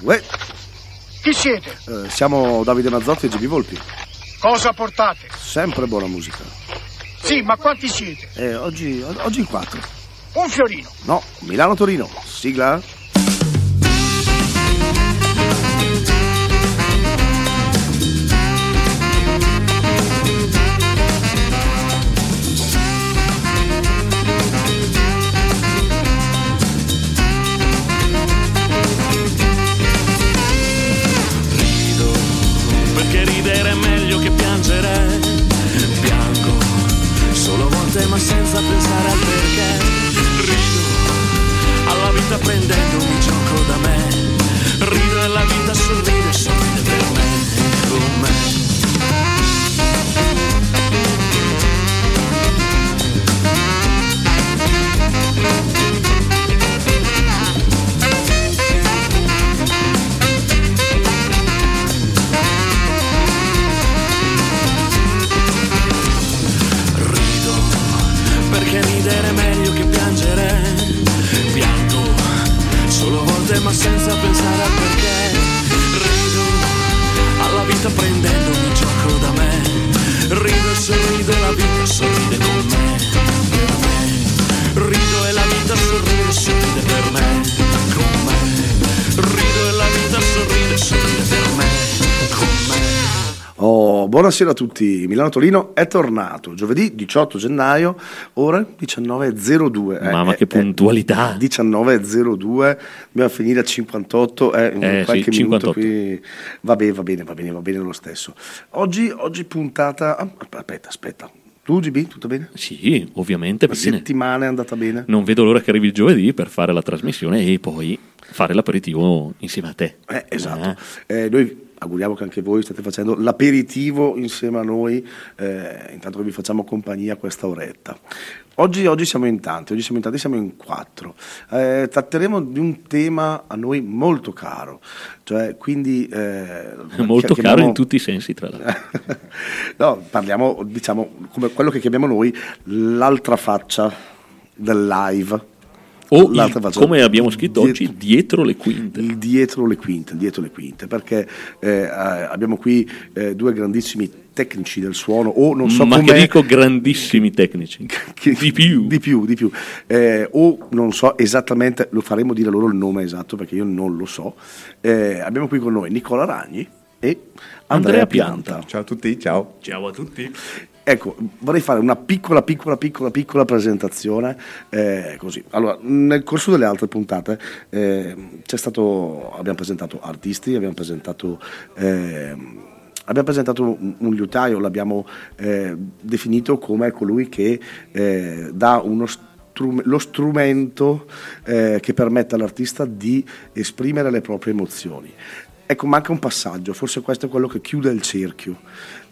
Uè, Chi siete? eh, siamo Davide Mazzotti e GB Volpi. Cosa portate? Sempre buona musica. Sì, ma quanti siete? Eh, oggi, oggi in quattro. Un fiorino. No, Milano-Torino. Sigla? Buonasera a tutti. Milano Torino è tornato giovedì 18 gennaio, ore 19.02. Eh, Mamma, eh, che eh, puntualità. 19.02, dobbiamo finire a 58, eh, in Eh, qualche sì, minuto 58. qui. Va bene, va bene, va bene, va bene lo stesso. Oggi, oggi puntata. ah, aspetta, aspetta. Tu, GB, tutto bene? Sì, ovviamente. La bene. settimana è andata bene? Non vedo l'ora che arrivi il giovedì per fare la trasmissione e poi fare l'aperitivo insieme a te. Eh, esatto. Eh, noi auguriamo che anche voi state facendo l'aperitivo insieme a noi, eh, intanto che vi facciamo compagnia questa oretta. Oggi, oggi siamo in tanti, oggi siamo in tanti, siamo in quattro. Eh, tratteremo di un tema a noi molto caro, cioè quindi... eh, Molto chiamiamo- caro in tutti i sensi, tra l'altro. no, parliamo, diciamo, come quello che chiamiamo noi l'altra faccia del live. O il- faccia- come abbiamo scritto dietro- oggi, dietro le quinte. il dietro le quinte, dietro le quinte, perché eh, abbiamo qui eh, due grandissimi tecnici del suono, o non so Ma come che dico grandissimi tecnici. di più. di più, di più. Eh, o non so esattamente, lo faremo dire loro il nome esatto perché io non lo so. Eh, abbiamo qui con noi Nicola Ragni e Andrea, Andrea Pianta. Pianta. Ciao a tutti, ciao. Ciao a tutti. Ecco, vorrei fare una piccola, piccola, piccola, piccola presentazione. eh, così. Allora, nel corso delle altre puntate eh, stato, abbiamo presentato artisti, abbiamo presentato, ehm, abbiamo presentato un, un liutaio, l'abbiamo eh, definito come colui che eh, dà uno strum- lo strumento eh, che permette all'artista di esprimere le proprie emozioni. Ecco, manca un passaggio, forse questo è quello che chiude il cerchio,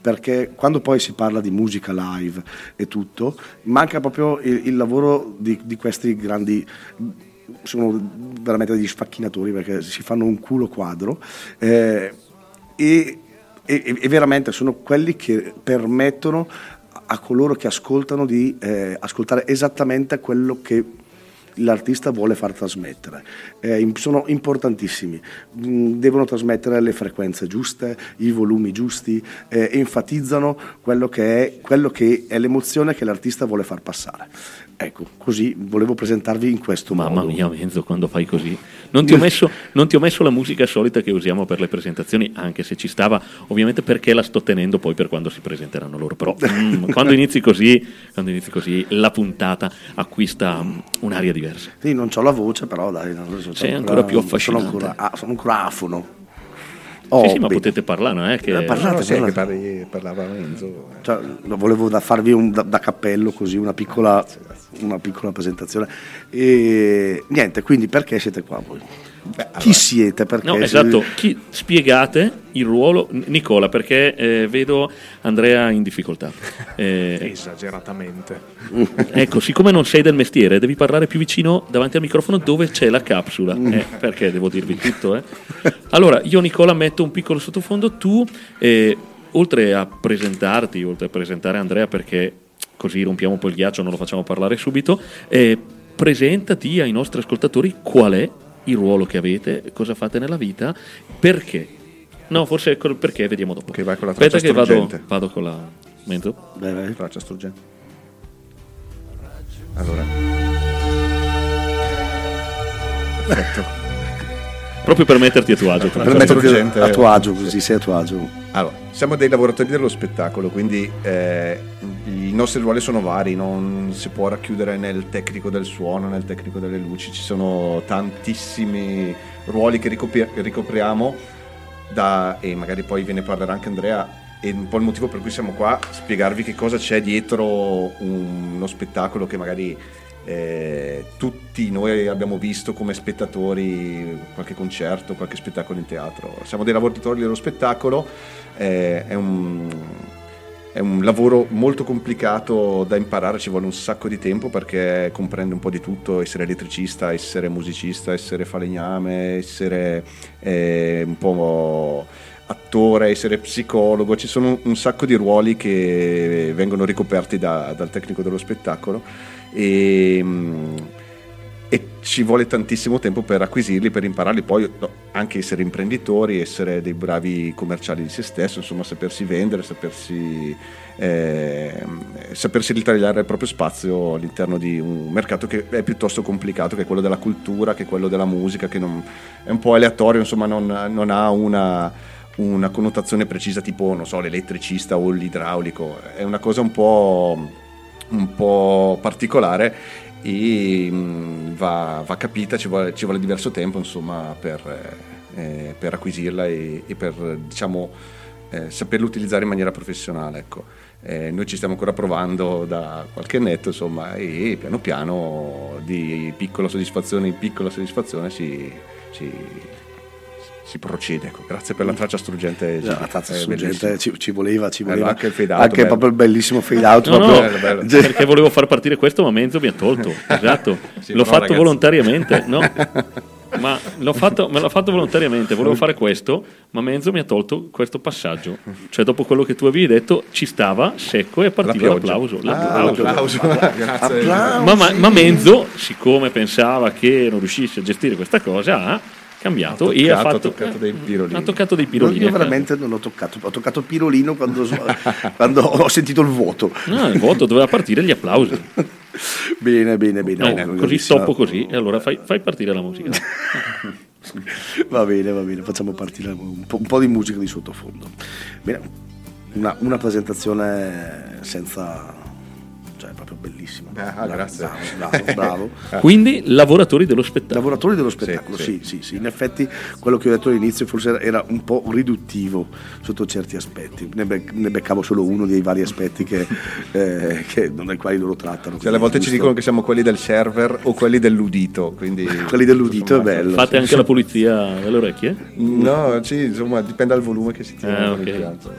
perché quando poi si parla di musica live e tutto, manca proprio il, il lavoro di, di questi grandi, sono veramente degli sfacchinatori perché si fanno un culo quadro eh, e, e- e veramente sono quelli che permettono a coloro che ascoltano di eh, ascoltare esattamente quello che l'artista vuole far trasmettere. Eh, sono importantissimi, Mm, devono trasmettere le frequenze giuste, i volumi giusti, eh, enfatizzano quello che, è, quello che è l'emozione che l'artista vuole far passare. Ecco, così volevo presentarvi in questo Mamma modo. mia, Menzo, quando fai così. Non ti, ho messo, non ti ho messo la musica solita che usiamo per le presentazioni, anche se ci stava, ovviamente perché la sto tenendo poi per quando si presenteranno loro. Però mm, quando, inizi così, quando inizi così, la puntata acquista mm, un'aria diversa. Sì, non ho la voce, però dai, non so, Sei ancora più sono affascinante. ancora, ah, sono ancora afono. Sì, sì, ma potete parlare, non è che... Eh, parlate, No, sì, parlate. che parli- parlava Enzo. Cioè, no, volevo da farvi un, da, da cappello così una piccola, una piccola presentazione. E niente, quindi perché siete qua voi? Chi siete? Perché No, esatto. Chi, spiegate il ruolo, Nicola, perché eh, vedo Andrea in difficoltà. Eh, Esageratamente. ecco, siccome non sei del mestiere, devi parlare più vicino davanti al microfono dove c'è la capsula. Eh, perché devo dirvi tutto, eh? Allora, io Nicola metto un piccolo sottofondo, tu, eh, oltre a presentarti, oltre a presentare Andrea, perché così rompiamo un po' il ghiaccio, non lo facciamo parlare subito. Eh, presentati ai nostri ascoltatori qual è il ruolo che avete, cosa fate nella vita, perché. No, forse col perché vediamo dopo. Ok, vai con la Aspetta traccia che vado, struggente. vado con la mezzo. Vai, vai. Traccia struggente. Allora. Perfetto. Proprio per metterti a tuo agio. Per metterti a tuo agio, così sei a tuo agio. Allora, siamo dei lavoratori dello spettacolo, quindi eh, i nostri ruoli sono vari, non si può racchiudere nel tecnico del suono, nel tecnico delle luci, ci sono tantissimi ruoli che ricopri- che ricopriamo da, e magari poi ve ne parlerà anche Andrea, e un po' il motivo per cui siamo qua, spiegarvi che cosa c'è dietro un- uno spettacolo che magari eh, tutti noi abbiamo visto come spettatori qualche concerto, qualche spettacolo in teatro. Siamo dei lavoratori dello spettacolo, eh, è, un, è un lavoro molto complicato da imparare, ci vuole un sacco di tempo perché comprende un po' di tutto, essere elettricista, essere musicista, essere falegname, essere eh, un po' attore, essere psicologo, ci sono un sacco di ruoli che vengono ricoperti da- dal tecnico dello spettacolo e, mm, e ci vuole tantissimo tempo per acquisirli, per impararli, poi anche essere imprenditori, essere dei bravi commerciali di se stesso, insomma sapersi vendere, sapersi, ehm, sapersi ritagliare il proprio spazio all'interno di un mercato che è piuttosto complicato, che è quello della cultura, che è quello della musica, che non- è un po' aleatorio, insomma non, non ha una, una connotazione precisa tipo, non so, l'elettricista o l'idraulico, è una cosa un po' un po' particolare e mh, va, va capita, ci vuole, ci vuole diverso tempo insomma per, eh, per acquisirla e, e per diciamo eh, saperla utilizzare in maniera professionale. Ecco. Eh, noi ci stiamo ancora provando da qualche annetto insomma e piano piano di piccola soddisfazione in piccola soddisfazione si, si, si procede. Ecco. Grazie per la traccia struggente. La Gigi. tazza È struggente ci, ci voleva, ci Bello, voleva. anche il fade out, Anche bello. proprio il bellissimo fade out. No, no, proprio- bello, bello. Cioè, Perché volevo far partire questo, ma Menzo mi ha tolto. Esatto, Sì, l'ho fatto ragazzi. volontariamente. No, ma l'ho fatto, me l'ho fatto volontariamente. Volevo fare questo, ma Menzo mi ha tolto questo passaggio. Cioè, dopo quello che tu avevi detto, ci stava secco e partiva La pioggia. l'applauso. Ah, l'applauso. l'applauso. Ma, ma- ma Menzo, siccome pensava che non riuscisse a gestire questa cosa, ha cambiato Ha e ha toccato- fatto ha toccato dei pirolini. Ha toccato dei Io pirolini. ecco. veramente non l'ho toccato, ho toccato il pirolino quando, quando ho sentito il vuoto. No, il voto doveva partire gli applausi. Bene, bene, bene. No, bene, così stoppo così e allora fai, fai partire la musica. Va bene, va bene, facciamo partire un po', un po' di musica di sottofondo. Bene, una, una presentazione senza... bellissima. Ah, Bravo, grazie. Bravo, bravo, bravo. Quindi lavoratori dello spettacolo. Lavoratori dello spettacolo, Sì, sì, sì, sì, In effetti quello che ho detto all'inizio forse era- un po' riduttivo sotto certi aspetti. Ne, bec- ne beccavo solo uno dei vari aspetti che, eh, che- dai quali loro trattano. Cioè, alle volte ci dicono che siamo quelli del server o quelli dell'udito, quindi... Quelli dell'udito è bello. Fate anche la pulizia delle orecchie? No, sì, insomma, dipende dal volume che si tira Ah, con ok. l'impianto.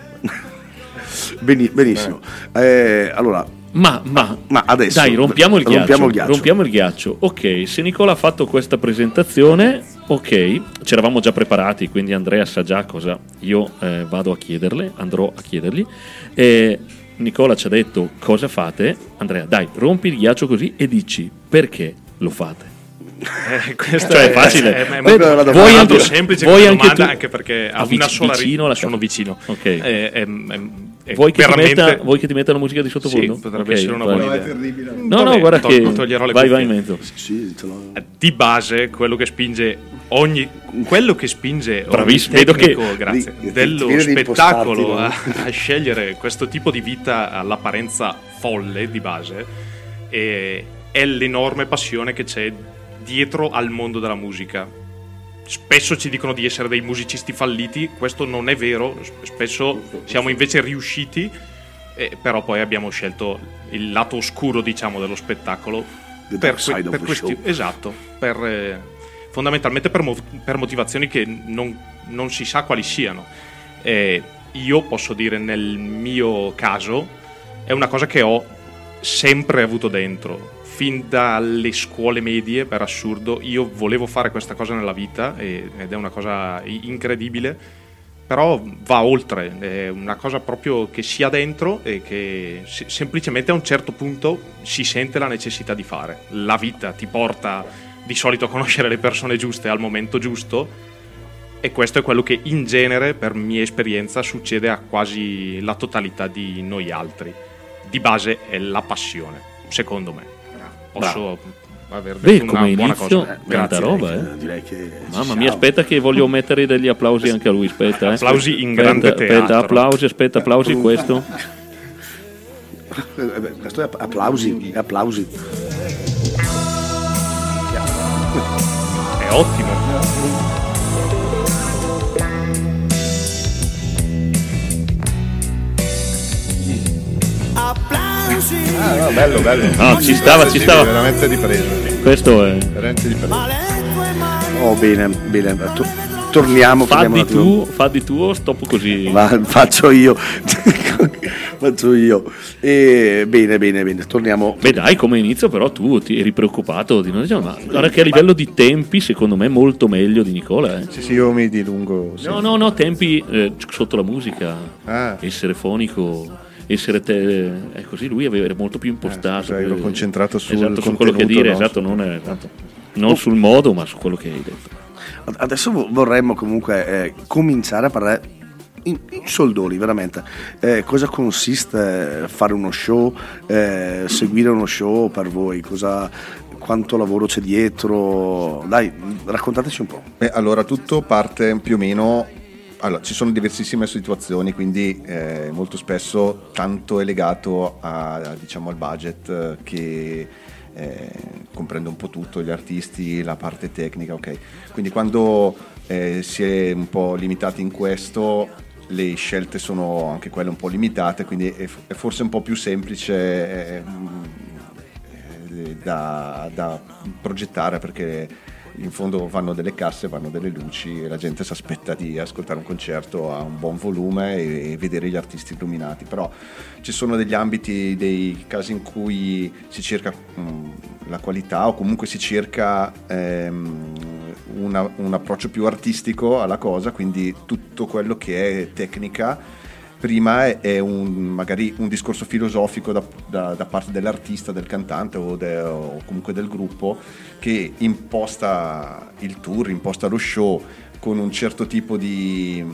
Beni- benissimo. Eh, allora, Ma, ma, Ma adesso- dai, rompiamo il, rompiamo ghiaccio, il ghiaccio. rompiamo il ghiaccio. Ok, se Nicola ha fatto questa presentazione, ok, ci eravamo già preparati, quindi Andrea sa già cosa io eh, vado a chiederle, andrò a chiedergli. Eh, Nicola ci ha detto cosa fate. Andrea, dai, rompi il ghiaccio così e dici perché lo fate. Eh, questa Cioè, è facile. È, è, è una molto, molto anche- semplice vuoi come anche domanda, tu- anche perché a una sola vicino sono vicino. Ok. Eh, è- è- è Vuoi che, veramente- metta, vuoi che ti metta la musica di sottofondo? Sì, potrebbe Ok, essere una buona idea. terribile. No, no, Vabbè, guarda to- che toglierò le vai, vai in mezzo. sì, ce l'ho. Di base, quello che spinge ogni quello che spinge ogni Bravissimo, vedo che- tecnico, grazie, Ti- ti dello di spettacolo a, impostarti, a scegliere questo tipo di vita all'apparenza folle di base e- è l'enorme passione che c'è dietro al mondo della musica. Spesso ci dicono di essere dei musicisti falliti, questo non è vero, spesso siamo invece riusciti, eh, però poi abbiamo scelto il lato oscuro, diciamo, dello spettacolo The per, of per questi, esatto, per, eh, fondamentalmente per, mo- per motivazioni che non, non si sa quali siano. Eh, io posso dire nel mio caso è una cosa che ho sempre avuto dentro. Fin dalle scuole medie, per assurdo, io volevo fare questa cosa nella vita ed è una cosa incredibile però va oltre, è una cosa proprio che sia dentro e che se- semplicemente a un certo punto si sente la necessità di fare. La vita ti porta di solito a conoscere le persone giuste al momento giusto e questo è quello che in genere, per mia esperienza, succede a quasi la totalità di noi altri. Di base è la passione, secondo me. Posso aver Beh, detto una come buona inizio, cosa. tanta direi roba, eh. direi che Mamma mia, aspetta che voglio mettere degli applausi anche a lui, aspetta. Eh. Applausi in Aspetta, grande Aspetta, teatro. applausi, aspetta, applausi, questo. Eh, beh, questo è app- applausi, applausi. È ottimo. Ah, no, bello, bello. No, ci stava, ci stava. Veramente ripreso. Questo è... Veramente ripreso. Oh, bene, bene. To- torniamo. Fa di tu, fa di tuo, stop così. Ma faccio io. faccio io. E, bene, bene, bene. Torniamo. Beh dai, come inizio però tu ti eri preoccupato di non diciamo, ma guarda che a livello di tempi secondo me molto meglio di Nicola. Eh. Sì, sì, io mi dilungo. sì. No, no, no, tempi eh, sotto la musica, Ah. essere fonico, essere te, è così, lui aveva- era molto più impostato. eh, concentrato sul esatto, su quello che dire, no? esatto, non, è- esatto. non sul modo, ma su quello che hai detto. Adesso vo- vorremmo comunque eh, cominciare a parlare in, in soldoni, veramente. Eh, cosa consiste fare uno show, eh, seguire uno show per voi? Cosa, quanto lavoro c'è dietro? Dai, raccontateci un po'. Beh, allora tutto parte più o meno. Allora, ci sono diversissime situazioni, quindi eh, molto spesso tanto è legato a, diciamo, al budget eh, che eh, comprende un po' tutto, gli artisti, la parte tecnica, ok. Quindi quando eh, si è un po' limitati in questo, le scelte sono anche quelle un po' limitate, quindi è, è forse un po' più semplice eh, eh, da, da progettare perché in fondo vanno delle casse, vanno delle luci e la gente si aspetta di ascoltare un concerto a un buon volume e, vedere gli artisti illuminati. Però ci sono degli ambiti, dei casi in cui si cerca mh, la qualità o comunque si cerca ehm, una- un approccio più artistico alla cosa, quindi tutto quello che è tecnica prima è, un, magari un discorso filosofico da, da- da parte dell'artista, del cantante o, de- o comunque del gruppo che imposta il tour, imposta lo show con un certo tipo di,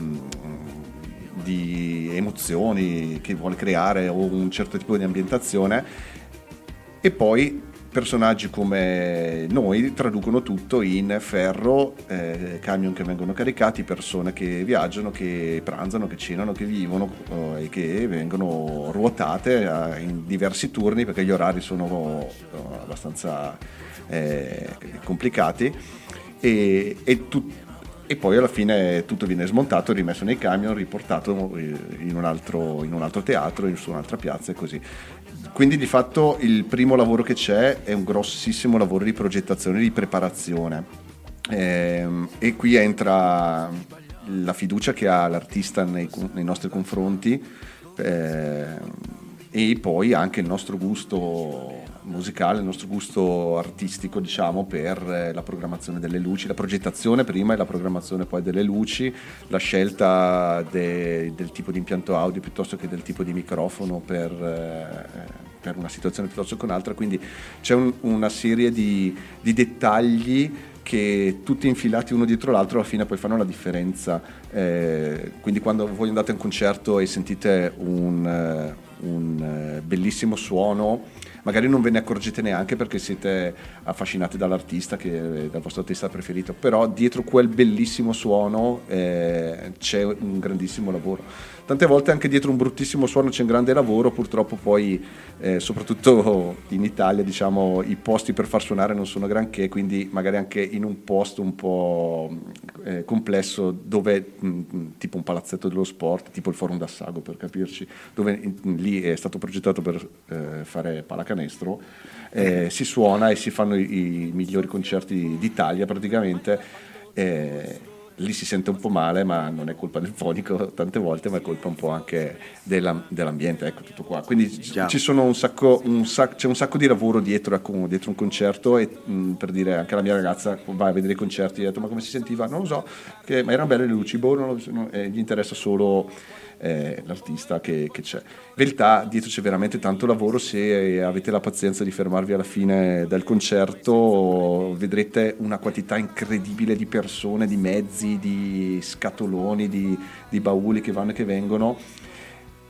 di emozioni che vuole creare o un certo tipo di ambientazione. E poi personaggi come noi traducono tutto in ferro, eh, camion che vengono caricati, persone che viaggiano, che pranzano, che cenano, che vivono eh, e che vengono ruotate eh, in diversi turni perché gli orari sono eh, abbastanza eh, complicati e, e tu- e poi alla fine tutto viene smontato, rimesso nei camion, riportato eh, in un altro, in un altro teatro, su un'altra piazza e così. Quindi di fatto il primo lavoro che c'è è un grossissimo lavoro di progettazione, di preparazione. Ehm, e qui entra la fiducia che ha l'artista nei, nei nostri confronti ehm, e poi anche il nostro gusto musicale, il nostro gusto artistico, diciamo, per eh, la programmazione delle luci, la progettazione prima e la programmazione poi delle luci, la scelta de- del tipo di impianto audio piuttosto che del tipo di microfono per, eh, per una situazione piuttosto che un'altra, quindi c'è un- una serie di, di dettagli che tutti infilati uno dietro l'altro alla fine poi fanno la differenza. Eh, quindi quando voi andate a un concerto e sentite un, eh, un, bellissimo suono, magari non ve ne accorgete neanche perché siete affascinati dall'artista, che è dal vostro artista preferito, però dietro quel bellissimo suono eh, c'è un grandissimo lavoro. Tante volte anche dietro un bruttissimo suono c'è un grande lavoro, purtroppo poi eh, soprattutto in Italia diciamo i posti per far suonare non sono granché, quindi magari anche in un posto un po' eh, complesso dove mh, tipo un palazzetto dello sport, tipo il Forum d'Assago per capirci, dove in- lì è stato progettato per eh, fare pallacanestro, eh, si suona e si fanno i, i migliori concerti d'Italia praticamente. Eh, lì si sente un po' male, ma non è colpa del fonico tante volte, ma è colpa un po' anche della- dell'ambiente, ecco tutto qua. Quindi un sacco, un sac- c'è un sacco di lavoro dietro, ecco, dietro un concerto e mh, per dire anche la mia ragazza va a vedere i concerti e ha detto ma come si sentiva? Non lo so, che- ma erano belle le luci, boh, non lo so, no, e gli interessa solo eh, l'artista che, che c'è. In verità dietro c'è veramente tanto lavoro, se avete la pazienza di fermarvi alla fine del concerto vedrete una quantità incredibile di persone, di mezzi, di scatoloni, di, di bauli che vanno e che vengono.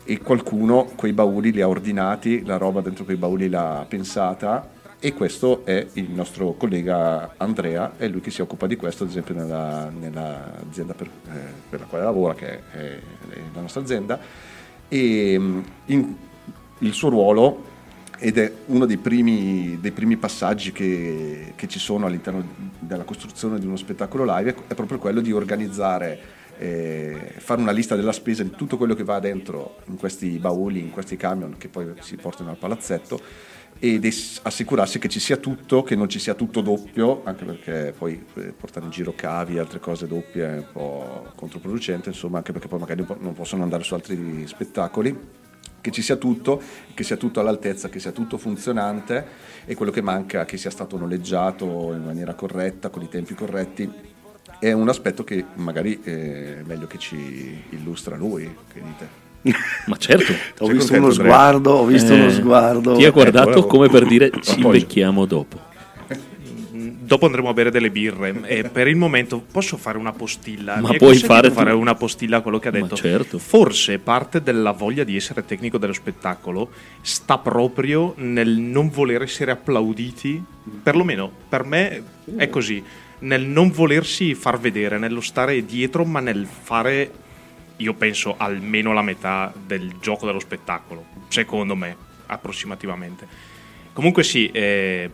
E qualcuno quei bauli li ha ordinati, la roba dentro quei bauli l'ha pensata e questo è il nostro collega Andrea, è lui che si occupa di questo ad esempio nella, nell'azienda per, eh, per la quale lavora che è, è la nostra azienda. E mm, in- il suo ruolo ed è uno dei primi, dei primi passaggi che, che ci sono all'interno della costruzione di uno spettacolo live è proprio quello di organizzare eh, fare una lista della spesa di tutto quello che va dentro in questi bauli, in questi camion che poi si portano al palazzetto es- assicurarsi che ci sia tutto, che non ci sia tutto doppio, anche perché poi eh, portare in giro cavi e altre cose doppie è un po' controproducente, insomma, anche perché poi magari non po- non possono andare su altri spettacoli che ci sia tutto, che sia tutto all'altezza, che sia tutto funzionante e quello che manca che sia stato noleggiato in maniera corretta, con i tempi corretti, è un aspetto che magari è meglio che ci illustra lui, che dite? Ma certo. Ho Sei visto uno sguardo, ho visto Eh, uno sguardo. Ti ha guardato bravo. come per dire ci Appoggio. invecchiamo dopo. Dopo andremo a bere delle birre e per il momento posso fare una postilla. Ma Mi puoi fare fare una postilla a quello che ha Ma detto. certo. Forse parte della voglia di essere tecnico dello spettacolo sta proprio nel non voler essere applauditi, perlomeno per me è così, nel non volersi far vedere, nello stare dietro, ma nel fare, io penso, almeno la metà del gioco dello spettacolo, secondo me, approssimativamente. Comunque sì, eh,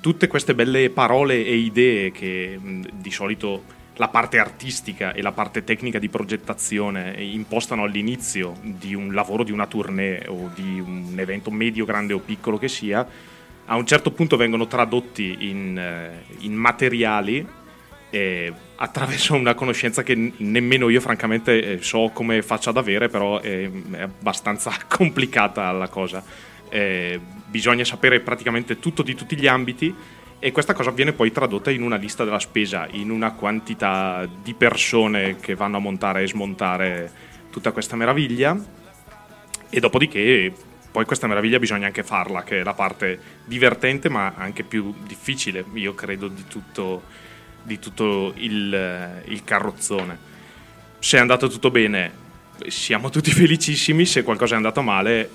tutte queste belle parole e idee che mh, di solito la parte artistica e la parte tecnica di progettazione impostano all'inizio di un lavoro, di una tournée o di un evento medio, grande o piccolo che sia, a un certo punto vengono tradotti in, eh, in materiali eh, attraverso una conoscenza che nemmeno io francamente eh, so come faccia ad avere, però eh, è abbastanza complicata la cosa. Eh, bisogna sapere praticamente tutto di tutti gli ambiti e questa cosa viene poi tradotta in una lista della spesa, in una quantità di persone che vanno a montare e smontare tutta questa meraviglia e dopodiché poi questa meraviglia bisogna anche farla, che è la parte divertente ma anche più difficile, io credo, di tutto, di tutto il, il carrozzone. Se è andato tutto bene, siamo tutti felicissimi, se qualcosa è andato male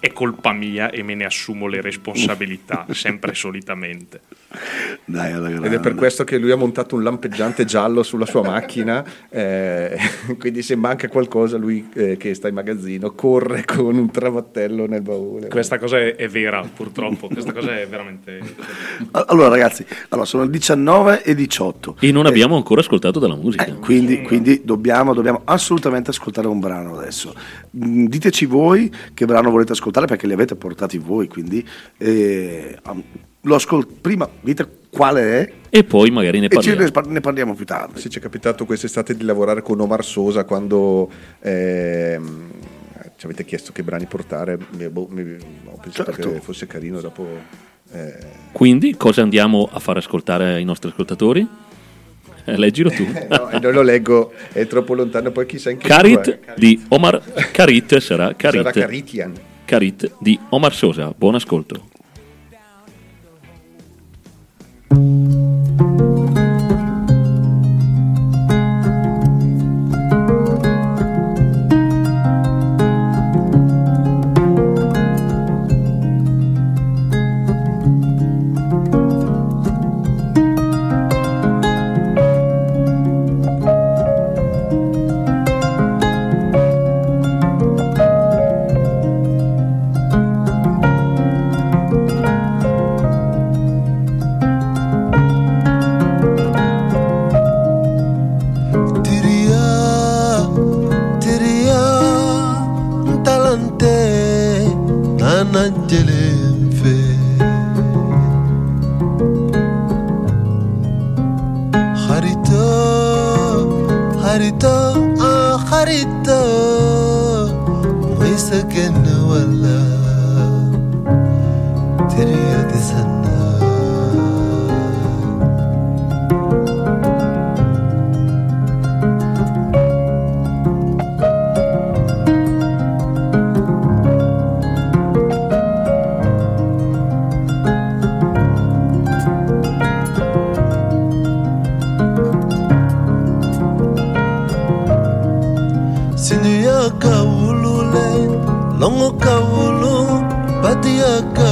è colpa mia e me ne assumo le responsabilità, sempre e solitamente. Dai, alla Ed è per questo che lui ha montato un lampeggiante giallo sulla sua macchina, eh, quindi se manca qualcosa lui eh, che sta in magazzino corre con un travattello nel baule. Questa cosa è, è vera, purtroppo, questa cosa è veramente... Allora ragazzi, allora, sono le 19 e 18. E non abbiamo ancora ascoltato della musica. Eh, quindi, quindi dobbiamo, dobbiamo assolutamente ascoltare un brano adesso. Mm, Diteci voi che brano volete ascoltare perché li avete portati voi, quindi eh, lo ascolto prima, dite quale è E poi magari ne e parliamo. ne, par- ne parliamo più tardi. Sì, ci è capitato quest'estate di lavorare con Omar Sosa quando ehm, ci avete chiesto che brani portare, mi- boh, mi- ho pensato Certo. che fosse carino dopo... eh, Quindi cosa andiamo a far ascoltare ai nostri ascoltatori? Eh, leggilo tu. no, e non lo leggo, è troppo lontano, poi chissà in che Carit è. di Omar Carit sarà Carit. Sarà Caritian. Carit di Omar Sosa. Buon ascolto. 哥哥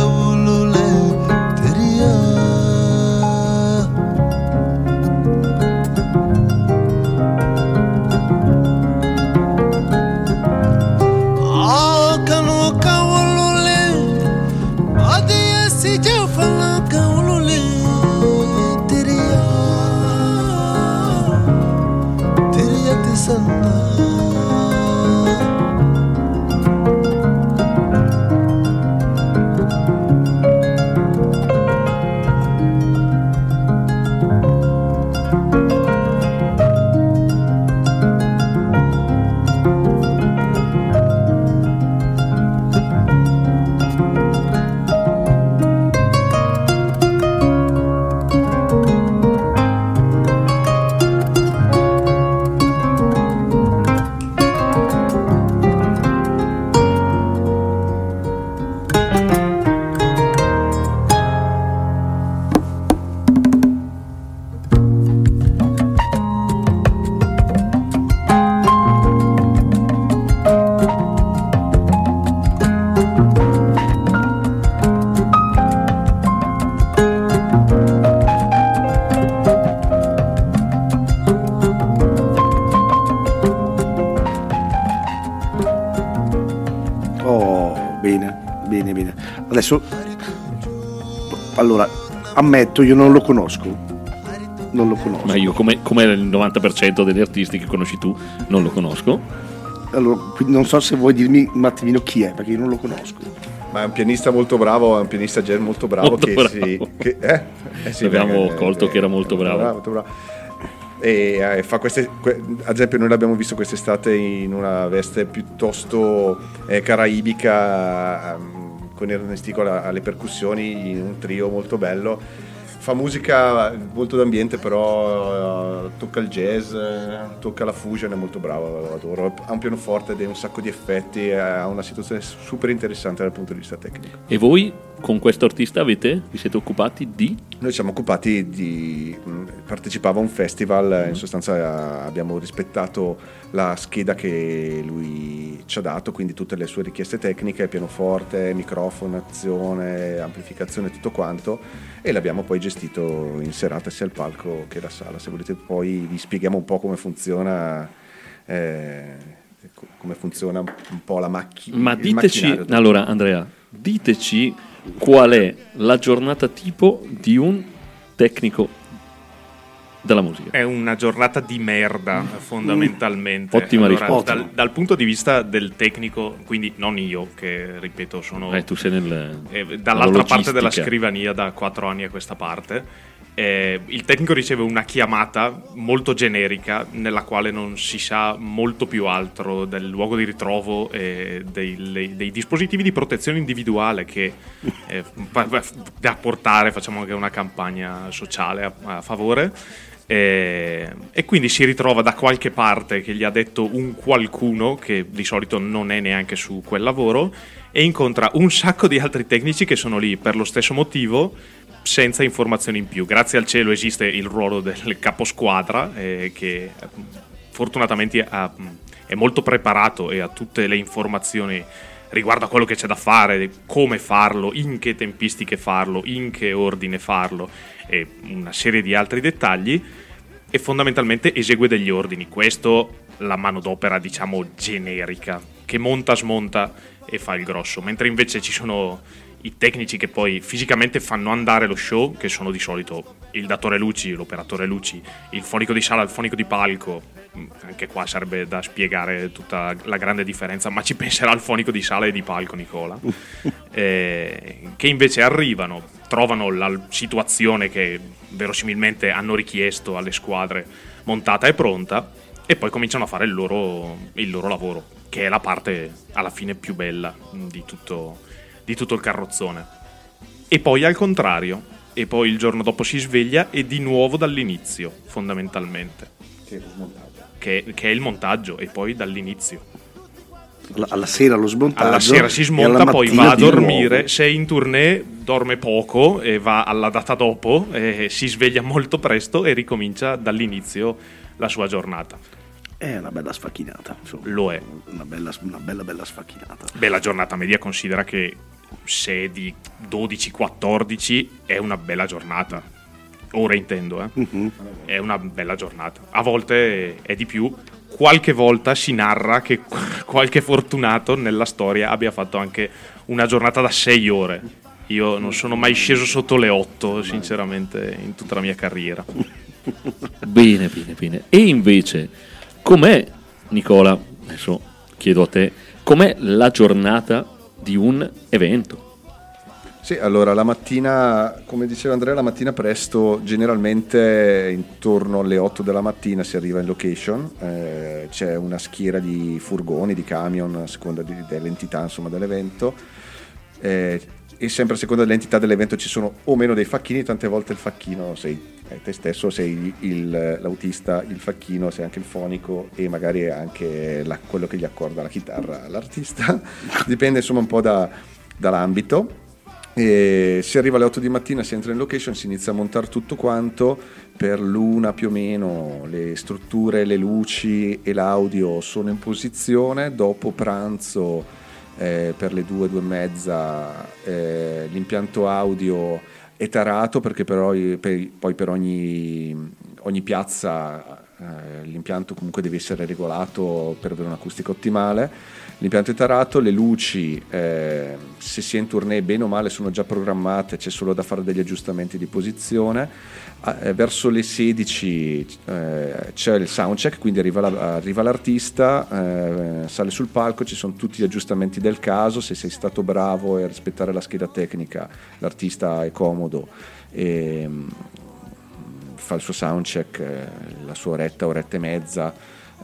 ammetto, io non lo conosco. Non lo conosco. Ma io, come, come il 90% degli artisti che conosci tu, non lo conosco. Allora, quindi non so se vuoi dirmi un attimino chi è, perché io non lo conosco. Ma è un pianista molto bravo, è un pianista jazz molto bravo. Molto che bravo. Si, che, eh? Eh sì, Abbiamo perché- colto che era molto bravo. molto bravo. E eh, fa queste, que- ad esempio, noi l'abbiamo visto quest'estate in una veste piuttosto eh, caraibica, ehm, con Ernestico alle percussioni, in un trio molto bello. Fa musica molto d'ambiente, però eh, tocca il jazz, eh, tocca la fusion, è molto bravo, lo adoro. Ha un pianoforte ha un sacco di effetti, ha una situazione super interessante dal punto di vista tecnico. E voi con questo artista avete, vi siete occupati di? Noi siamo occupati di. mh, partecipava a un festival, in sostanza eh, abbiamo rispettato la scheda che lui ci ha dato, quindi tutte le sue richieste tecniche, pianoforte, microfonazione, amplificazione, tutto quanto, e l'abbiamo poi gestito in serata sia al palco che alla sala. Se volete poi vi spieghiamo un po' come funziona. eh, co- come funziona un po' la macchina. Ma diteci, allora Andrea, diteci qual è la giornata tipo di un tecnico della musica. È una giornata di merda, fondamentalmente. Ottima risposta. Dal, dal punto di vista del tecnico, quindi non io, che ripeto, sono Eh, tu sei nel, eh, dall'altra parte della scrivania da quattro anni a questa parte. Eh, il tecnico riceve una chiamata molto generica nella quale non si sa molto più altro del luogo di ritrovo e dei, le- dei dispositivi di protezione individuale che eh, da portare, facciamo anche una campagna sociale a, a favore. Eh, e quindi si ritrova da qualche parte che gli ha detto un qualcuno che di solito non è neanche su quel lavoro e incontra un sacco di altri tecnici che sono lì per lo stesso motivo senza informazioni in più. Grazie al cielo esiste il ruolo del caposquadra eh, che eh, fortunatamente ha- è molto preparato e ha tutte le informazioni riguardo a quello che c'è da fare, come farlo, in che tempistiche farlo, in che ordine farlo e una serie di altri dettagli e fondamentalmente esegue degli ordini. Questo la manodopera, diciamo, generica, che monta, smonta e fa il grosso. Mentre invece ci sono i tecnici che poi fisicamente fanno andare lo show, che sono di solito il datore luci, l'operatore luci, il fonico di sala, il fonico di palco. Mm, Anche qua sarebbe da spiegare tutta la grande differenza, ma ci penserà il fonico di sala e di palco, Nicola. Eh, che invece arrivano, trovano la situazione che verosimilmente hanno richiesto alle squadre montata e pronta e poi cominciano a fare il loro, il loro lavoro, che è la parte alla fine più bella di tutto, di tutto il carrozzone. E poi al contrario, e poi il giorno dopo si sveglia e di nuovo dall'inizio, fondamentalmente, che, che è il montaggio, e poi dall'inizio. Alla, alla sera lo smontaggio. Alla sera si smonta, poi va a dormire. Se è in tournée, dorme poco e va alla data dopo, e si sveglia molto presto e ricomincia dall'inizio la sua giornata. È una bella sfacchinata. insomma. Lo è. Una bella, una bella, bella sfacchinata. Beh, la giornata media considera che se di 12-14 è una bella giornata. Ora intendo, eh. Mhm. È una bella giornata. A volte è di più. Qualche volta si narra che qualche fortunato nella storia abbia fatto anche una giornata da 6 ore. Io non sono mai sceso sotto le 8, sinceramente, in tutta la mia carriera. Bene, bene, bene. E invece, com'è, Nicola, adesso chiedo a te, com'è la giornata di un evento? Sì, allora la mattina, come diceva Andrea, la mattina presto, generalmente intorno alle 8 della mattina si arriva in location, eh, c'è una schiera di furgoni, di camion, a seconda di- dell'entità insomma, dell'evento. eh, e sempre a seconda dell'entità dell'evento ci sono o meno dei facchini, tante volte il facchino sei eh, te stesso, sei il- l'autista, il facchino, sei anche il fonico e magari anche la- quello che gli accorda la chitarra all'artista, dipende insomma un po' da- dall'ambito. E si arriva alle 8 di mattina, si entra in location, si inizia a montare tutto quanto, per l'una più o meno le strutture, le luci e l'audio sono in posizione, dopo pranzo eh, per le due, due e mezza eh, l'impianto audio è tarato perché però, per- poi per ogni, ogni piazza eh, l'impianto comunque deve essere regolato per avere un'acustica ottimale. L'impianto è tarato, le luci eh, se si è in tournée bene o male sono già programmate, c'è solo da fare degli aggiustamenti di posizione. Ah, eh, verso le 16 eh, c'è il soundcheck, quindi arriva, la- arriva l'artista, eh, sale sul palco, ci sono tutti gli aggiustamenti del caso, se sei stato bravo a rispettare la scheda tecnica, l'artista è comodo e mm, fa il suo soundcheck, eh, la sua oretta, oretta e mezza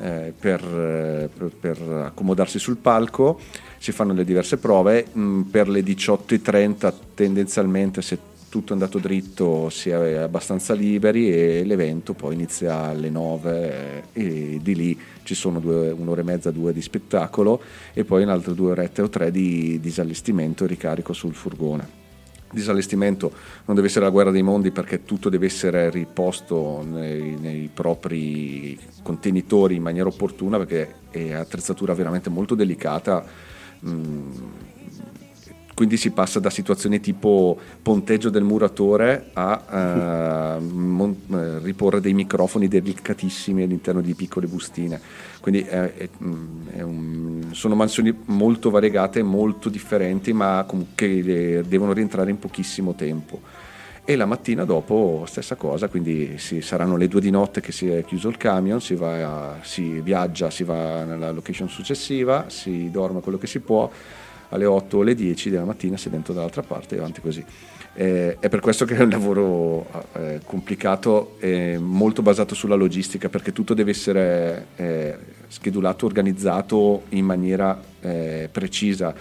eh, per, eh, per- per accomodarsi sul palco, si fanno le diverse prove, mm, per le 18.30 tendenzialmente se tutto è andato dritto si è abbastanza liberi e l'evento poi inizia alle 9 eh, e di lì ci sono due- un'ora e mezza, due di spettacolo e poi un'altra due orette o tre di disallestimento e ricarico sul furgone disallestimento non deve essere la guerra dei mondi perché tutto deve essere riposto nei, nei propri contenitori in maniera opportuna perché è attrezzatura veramente molto delicata. mm, quindi si passa da situazioni tipo ponteggio del muratore a eh, mon- eh, riporre dei microfoni delicatissimi all'interno di piccole bustine. Quindi è- è- è un- sono mansioni molto variegate, molto differenti, ma le- devono rientrare in pochissimo tempo. E la mattina dopo stessa cosa, quindi sì, saranno le due di notte che si è chiuso il camion, si, va, si viaggia, si va nella location successiva, si dorme quello che si può, alle 8 o alle 10 della mattina è dentro dall'altra parte e avanti così. Eh, è per questo che è un lavoro eh, complicato e molto basato sulla logistica, perché tutto deve essere eh, schedulato, organizzato in maniera eh, precisa.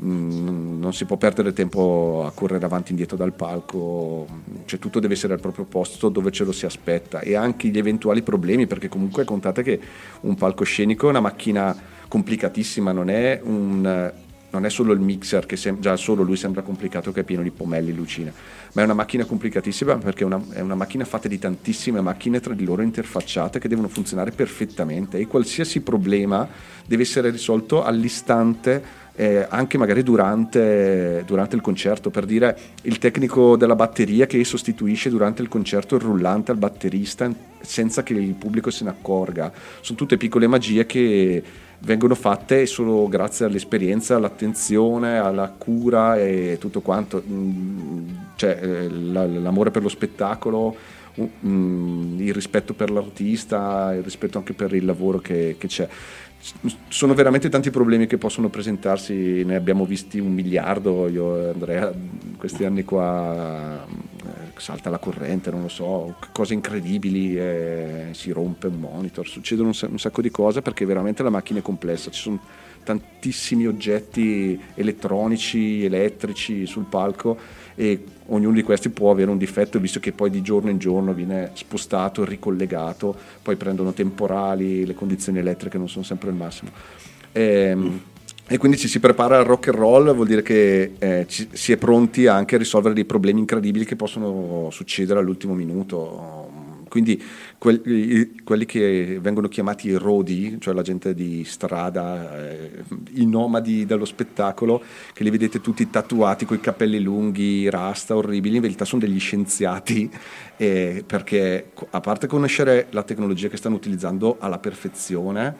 Mm, non si può perdere tempo a correre avanti e indietro dal palco, cioè tutto deve essere al proprio posto dove ce lo si aspetta e anche gli eventuali problemi, perché comunque contate che un palcoscenico è una macchina complicatissima, non è un non è solo il mixer che sem- già solo lui sembra complicato che è pieno di pomelli lucine ma è una macchina complicatissima perché è una, è una macchina fatta di tantissime macchine tra di loro interfacciate che devono funzionare perfettamente e qualsiasi problema deve essere risolto all'istante eh, anche magari durante, durante il concerto. Per dire il tecnico della batteria che sostituisce durante il concerto il rullante al batterista senza che il pubblico se ne accorga. Sono tutte piccole magie che vengono fatte solo grazie all'esperienza, all'attenzione, alla cura e tutto quanto, Mm, cioè eh, la- l'amore per lo spettacolo, mm, il rispetto per l'artista, il rispetto anche per il lavoro che, che c'è. S- Sono veramente tanti problemi che possono presentarsi, ne abbiamo visti un miliardo, io e Andrea, questi anni qua, salta la corrente, non lo so, cose incredibili, eh, si rompe un monitor, succedono un, sa- un sacco di cose perché veramente la macchina è complessa, ci sono tantissimi oggetti elettronici, elettrici sul palco e ognuno di questi può avere un difetto visto che poi di giorno in giorno viene spostato, ricollegato, poi prendono temporali, le condizioni elettriche non sono sempre il massimo. Ehm, e quindi ci si prepara al rock and roll, vuol dire che eh, ci- si è pronti anche a risolvere dei problemi incredibili che possono succedere all'ultimo minuto. Quindi quel- i- quelli che vengono chiamati i rodi, cioè la gente di strada, eh, i nomadi dello spettacolo, che li vedete tutti tatuati con i capelli lunghi, rasta, orribili, in verità sono degli scienziati eh, perché a parte conoscere la tecnologia che stanno utilizzando alla perfezione,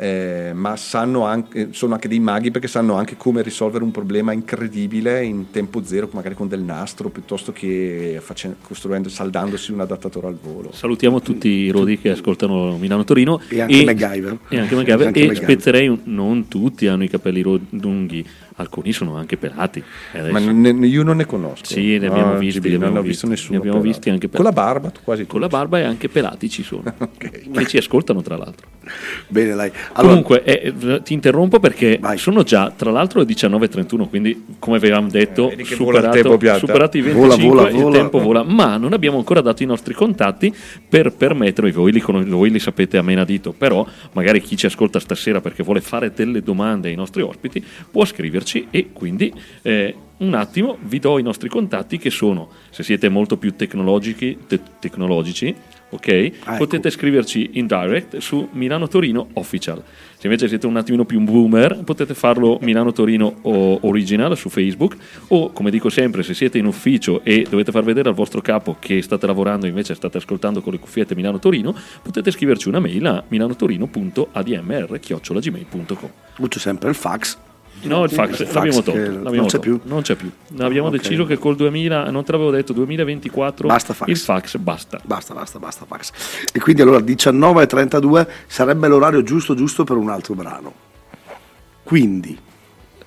eh, ma sanno anche, sono anche dei maghi perché sanno anche come risolvere un problema incredibile in tempo zero, magari con del nastro, piuttosto che face- costruendo, saldandosi un adattatore al volo. Salutiamo tutti i rodi che ascoltano Milano-Torino E anche MacGyver. E, anche MacGyver. E anche E MacGyver. spezzerei, un- non tutti hanno i capelli lunghi, alcuni sono anche pelati. Adesso- Ma ne- io non ne conosco. Sì, ne abbiamo No, visti, Gibelli, ne non abbiamo ho visto visti, nessuno. ne abbiamo visti anche Con la pelati. barba, quasi Con la barba e anche pelati ci sono, che ci ascoltano tra l'altro. Bene, dai. Allora, Comunque, eh, eh, ti interrompo perché Vai. sono già tra l'altro le 19.31, quindi come avevamo detto, Eh, vola superato, superato i Vola, 25, vola, il vola. tempo vola, ma non abbiamo ancora dato i nostri contatti per permettervi, voi li, voi li sapete a menadito, però magari chi ci ascolta stasera perché vuole fare delle domande ai nostri ospiti può scriverci e quindi eh, un attimo vi do i nostri contatti che sono, se siete molto più tecnologici, te- tecnologici ok? Ah, Potete scriverci in direct su Milano Torino Official. Se invece siete un attimino più un boomer, potete farlo Milano Torino Original su Facebook o come dico sempre, se siete in ufficio e dovete far vedere al vostro capo che state lavorando e invece state ascoltando con le cuffiette Milano Torino, potete scriverci una mail a milanotorino.admr@gmail.com. uso sempre il fax. No, il fax, Il fax l'abbiamo tolto, non l'abbiamo c'è tolto, più? Non c'è più. Abbiamo Ok. deciso che col 2000, non te l'avevo detto, 2024 Basta fax. il fax basta. Basta, basta, basta fax. E quindi allora 19.32 sarebbe l'orario giusto giusto per un altro brano. Quindi,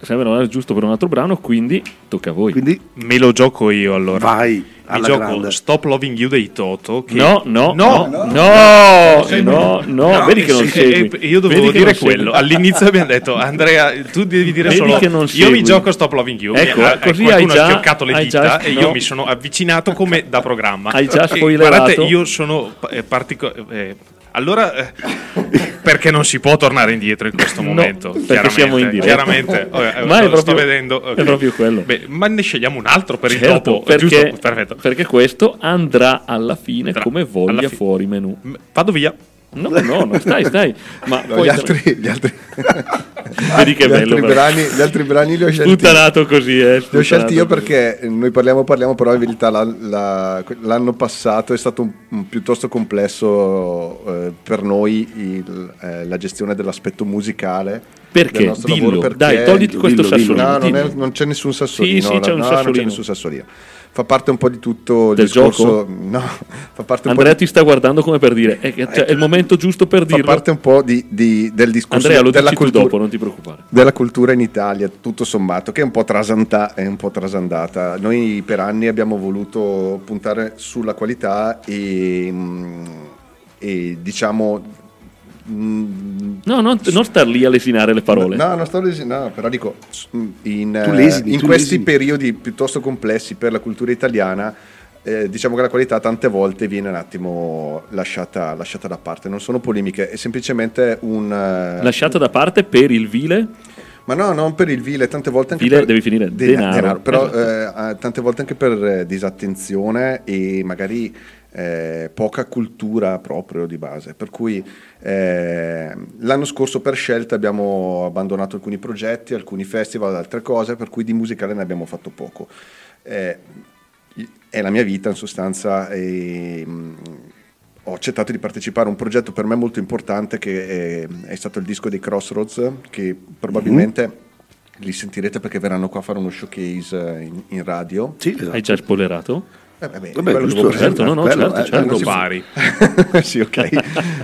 Serve l'orario giusto per un altro brano, quindi tocca a voi. quindi Me lo gioco io allora. vai Mi alla gioco grande. Stop Loving You dei Toto. Che... No, no, No, no, no, no, no, vedi che non sì, segui. eh, Io dovevo dire non quello. All'inizio abbiamo detto, Andrea, tu devi dire Vedi solo. che non io mi gioco Stop Loving You. Ecco, ha- così qualcuno hai già- ha fioccato le hai dita già- e no. io mi sono avvicinato come da programma. Hai già spoilerato. Guardate, io sono eh, partico- eh, allora, eh, perché non si può tornare indietro in questo No, momento? perché chiaramente, siamo in diretta. Chiaramente, Eh, Ma è lo sto proprio- vedendo. è proprio quello. Beh, ma ne scegliamo un altro per il Certo, dopo. perché, giusto? Perfetto. perché questo andrà alla fine Andrà come voglia fi- fuori menù. Vado via. No, no, no, stai, stai. Ma No, gli, altri, gli, altri, Vedi che gli bello. altri brani, gli altri brani li ho scelti Sputtanato così, eh. Li ho scelti io sputtanato così. perché noi parliamo, parliamo, però in verità la- la- l'anno passato è stato un, un piuttosto complesso eh, per noi il- eh, la gestione dell'aspetto musicale. Perché? Dillo. lavoro, perché- Dai, togliti questo dillo, sassolino. No, non, è- non c'è nessun sassolino. Sì, sì, c'è un no, non sassolino. c'è nessun sassolino. Fa parte un po' di tutto il Del discorso. gioco? No, fa parte un Andrea po' di, ti sta guardando come per dire, è, cioè, è il momento giusto per fa dirlo. parte un po' di, di- del discorso Andrea, lo della cultura. dopo, non ti preoccupare. della cultura in Italia, tutto sommato, che è un po', trasanta- è un po' trasandata. Noi per anni abbiamo voluto puntare sulla qualità e, mm, e diciamo... No, non, non star lì a lesinare le parole. No, non sto lesi- no, però dico, in, Tu eh, lesini, in tu questi lesini. periodi piuttosto complessi per la cultura italiana, eh, diciamo che la qualità tante volte viene un attimo lasciata, lasciata da parte. Non sono polemiche, è semplicemente un... eh, Lasciato da parte per il vile. ma no, non per il vile, tante volte anche Vile per devi finire denaro. però Esatto. eh, eh, tante volte anche per eh, disattenzione e magari eh, poca cultura proprio di base. Per cui eh, l'anno scorso per scelta abbiamo abbandonato alcuni progetti, alcuni festival, altre cose, per cui di musicale ne abbiamo fatto poco. Eh, è la mia vita in sostanza e mh, ho accettato di partecipare a un progetto per me molto importante che è, è stato il disco dei Crossroads che probabilmente li sentirete perché verranno qua a fare uno showcase in, in radio Sì, esatto. Hai già spoilerato? Eh, vabbè, Vabbè, giusto, certo, no, no, quello, certo, eh, certo. si- pari. sì, ok.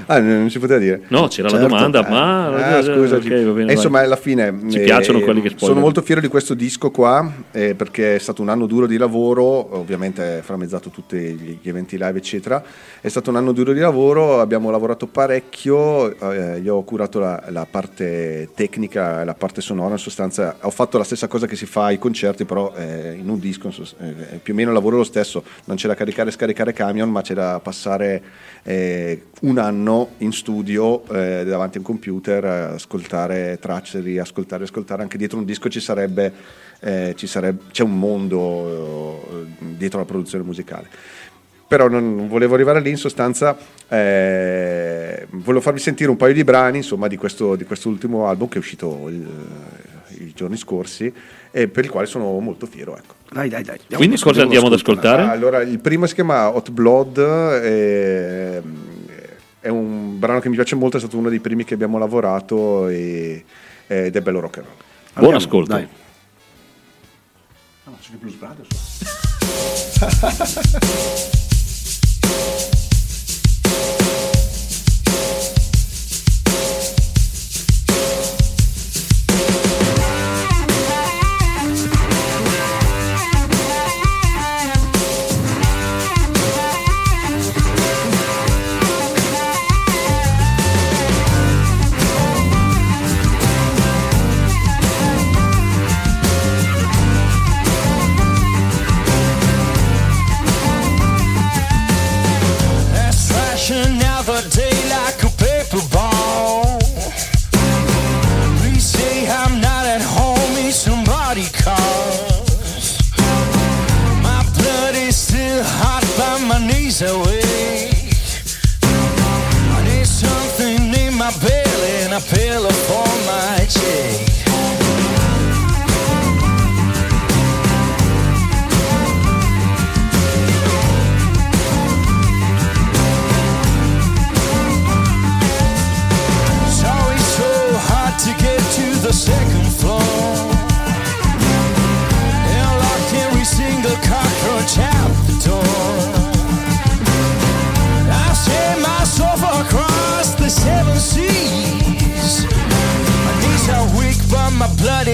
Ah, non si poteva dire. No, c'era Certo, la domanda, eh. ma... Ah, scusa, ok, va bene, insomma, vai. alla fine Ci eh, piacciono quelli che spoilerano. Sono molto fiero di questo disco qua eh, perché è stato un anno duro di lavoro, ovviamente frammezzato tutti gli gli eventi live, eccetera. È stato un anno duro di lavoro, abbiamo lavorato parecchio, eh, io ho curato la, la parte tecnica e la parte sonora, in sostanza ho fatto la stessa cosa che si fa ai concerti, però eh, in un disco, eh, più o meno il lavoro è lo stesso, non c'era caricare e scaricare camion, ma c'era passare eh, un anno in studio eh, davanti a un computer, eh, ascoltare tracce, riascoltare, ascoltare. Anche dietro un disco ci sarebbe, eh, ci sarebbe c'è un mondo eh, dietro la produzione musicale. Però non volevo arrivare lì, in sostanza eh, volevo farvi sentire un paio di brani insomma, di, questo, di quest'ultimo album che è uscito il- i giorni scorsi e per il quale sono molto fiero. Ecco. Dai, dai, dai. Quindi cosa andiamo ad ascoltare? Ah, Allora, il primo si chiama Hot Blood, e, è un brano che mi piace molto, è stato uno dei primi che abbiamo lavorato e- ed è bello rock and roll. Buon Andiamo, ascolto. Dai. That's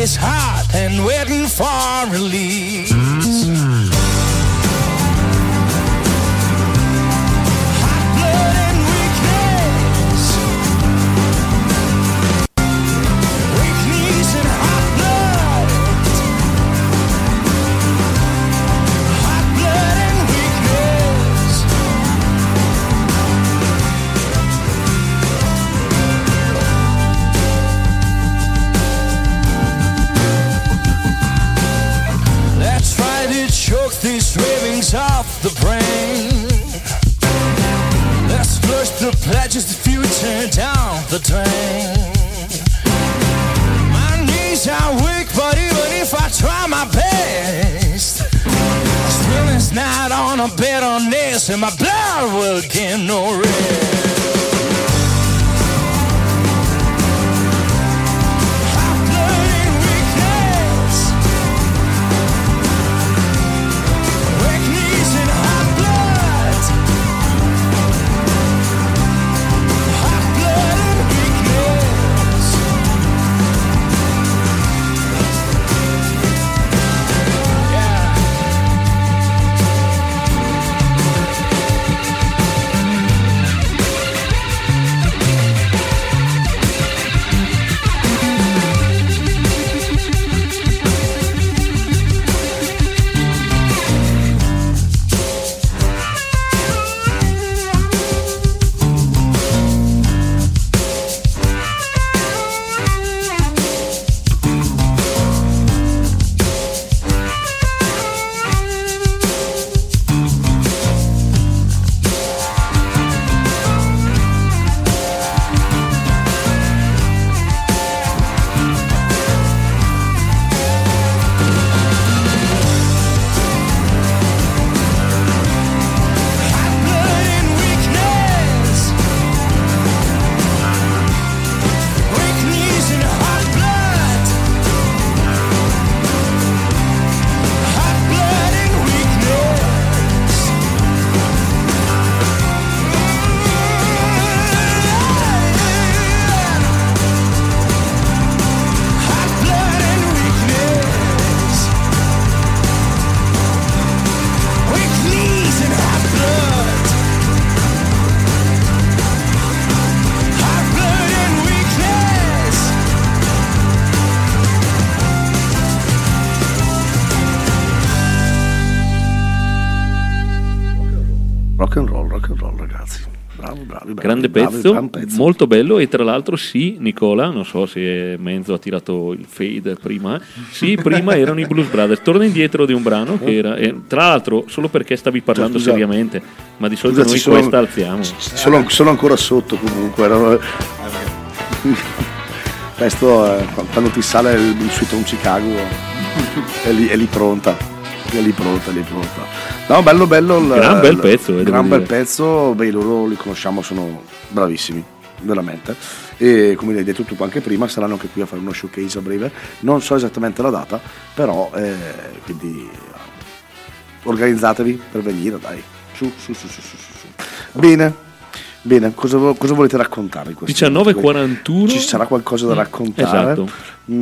is hot and waiting for release. And my blood will get no rest. Grande pezzo, gran pezzo. molto bello e tra l'altro sì, Nicola, non so se Menzo ha tirato il fade prima, sì, prima erano i Blues Brothers. Torna indietro di un brano che era, e tra l'altro solo perché stavi parlando Scusa. seriamente, ma di solito Scusa, noi sono- questa alziamo. Sono, sono ancora sotto comunque. no? Questo è quando ti sale il, il Sweet Home Chicago è lì, è lì pronta. Lì pronta, lì pronta. No, bello bello. il- Gran bel pezzo, eh, Gran bel dire. pezzo, beh, loro li conosciamo, sono bravissimi, veramente. E come hai detto tu anche prima, saranno anche qui a fare uno showcase a breve. Non so esattamente la data, però eh, quindi organizzatevi per venire, dai. Su, su, su, su, su, su. Bene, bene, cosa, cosa volete raccontare? in questo 19.41. Ci sarà qualcosa da raccontare? Esatto.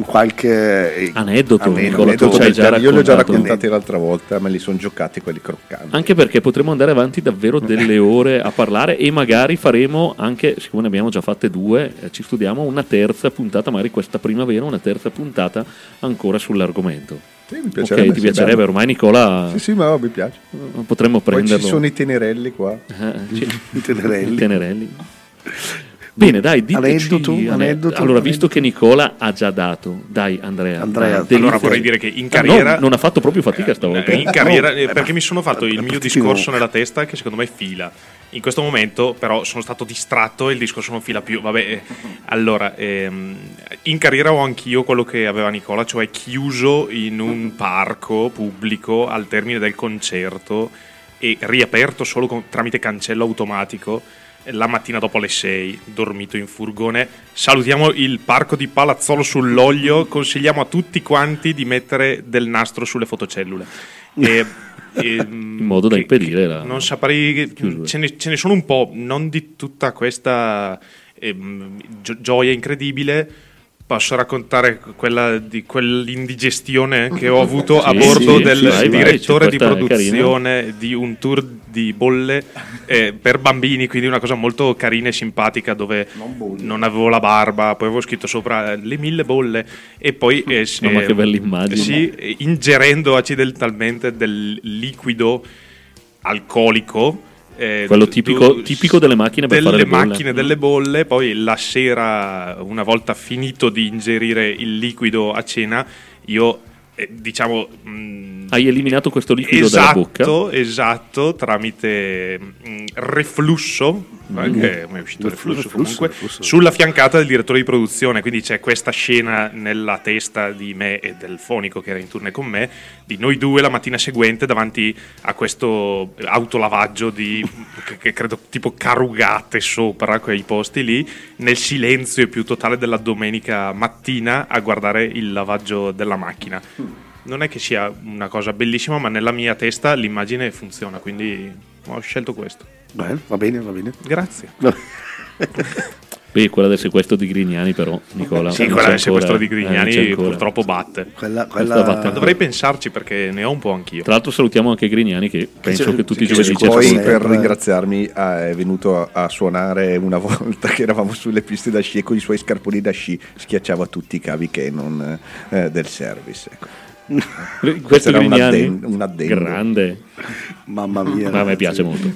Qualche eh, Aneddoto, Aneddoto, Aneddoto ci hai del già. Io li ho già raccontati l'altra volta, me li sono giocati quelli croccanti. Anche perché potremo andare avanti davvero delle ore a parlare e magari faremo anche, siccome ne abbiamo già fatte due, eh, ci studiamo una terza puntata, magari questa primavera, una terza puntata ancora sull'argomento. Sì, mi piacerebbe, ti sì, piacerebbe, bello. ormai Nicola Sì, sì, ma mi piace. potremmo Poi ci prenderlo. sono i tenerelli qua. Eh, sì. i tenerelli. I tenerelli. Bene, dai, diteci Aneddoto, ane- aneddoto, Allora, visto aneddoto. che Nicola ha già dato, dai Andrea. Andrea, dai, allora vorrei dire che in Ah, carriera- no, non ha fatto proprio fatica stavolta. Eh, in eh. carriera, No, eh, eh, perché mi sono fatto il eh, mio discorso no. nella testa che secondo me fila. In questo momento però sono stato distratto e il discorso non fila più. Vabbè, eh, allora, ehm, in carriera ho anch'io quello che aveva Nicola, cioè chiuso in un parco pubblico al termine del concerto e riaperto solo con- tramite cancello automatico la mattina dopo le 6, dormito in furgone. Salutiamo il parco di Palazzolo sull'Oglio, consigliamo a tutti quanti di mettere del nastro sulle fotocellule. E, in modo da impedire la Non saprei, ce ne, ce ne sono un po', non di tutta questa gio- gioia incredibile. Posso raccontare quella di quell'indigestione che ho avuto a Sì, bordo sì, del sì, vai, vai, direttore di questa è produzione di un tour di bolle eh, per bambini, quindi una cosa molto carina e simpatica dove non, avevo la barba, poi avevo scritto sopra eh, le mille bolle e poi eh, No, ma eh, che bella immagine. sì, ingerendo accidentalmente del liquido alcolico. Eh, Quello tipico- du- tipico delle macchine per delle fare le bolle. macchine delle bolle, poi la sera, una volta finito di ingerire il liquido a cena, io eh, diciamo mh, Hai eliminato questo liquido dalla bocca. esatto, esatto, tramite mh, reflusso, anche mi è uscito reflusso, reflusso, comunque, reflusso. sulla fiancata del direttore di produzione, quindi c'è questa scena nella testa di me e del fonico che era in tournée con me, di noi due la mattina seguente davanti a questo autolavaggio di, che, che credo tipo carugate sopra quei posti lì, nel silenzio più totale della domenica mattina a guardare il lavaggio della macchina. Non è che sia una cosa bellissima, ma nella mia testa l'immagine funziona, quindi ho scelto questo. Bene, va bene, va bene. Grazie. Beh, quella del sequestro di Grignani, però, Nicola. Sì, quella del sequestro di Eh, Grignani ancora. purtroppo batte. Quella, quella... batte- Ma dovrei pensarci perché ne ho un po' anch'io. Tra l'altro salutiamo anche Grignani che penso c'è- che tutti i giovedì ci Poi per ringraziarmi ah, è venuto a, a suonare una volta che eravamo sulle piste da sci e con i suoi scarponi da sci schiacciava tutti i cavi che non eh, del service. Ecco. Questo era un Grignani, adden- un addendo. grande, Mamma mia. ma a me piace molto.